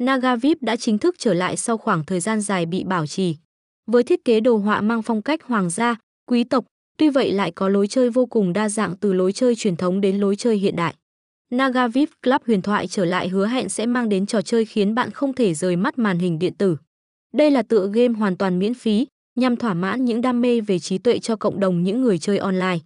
Naga VIP đã chính thức trở lại sau khoảng thời gian dài bị bảo trì. Với thiết kế đồ họa mang phong cách hoàng gia, quý tộc, tuy vậy lại có lối chơi vô cùng đa dạng từ lối chơi truyền thống đến lối chơi hiện đại. Naga VIP Club huyền thoại trở lại hứa hẹn sẽ mang đến trò chơi khiến bạn không thể rời mắt màn hình điện tử. Đây là tựa game hoàn toàn miễn phí, nhằm thỏa mãn những đam mê về trí tuệ cho cộng đồng những người chơi online.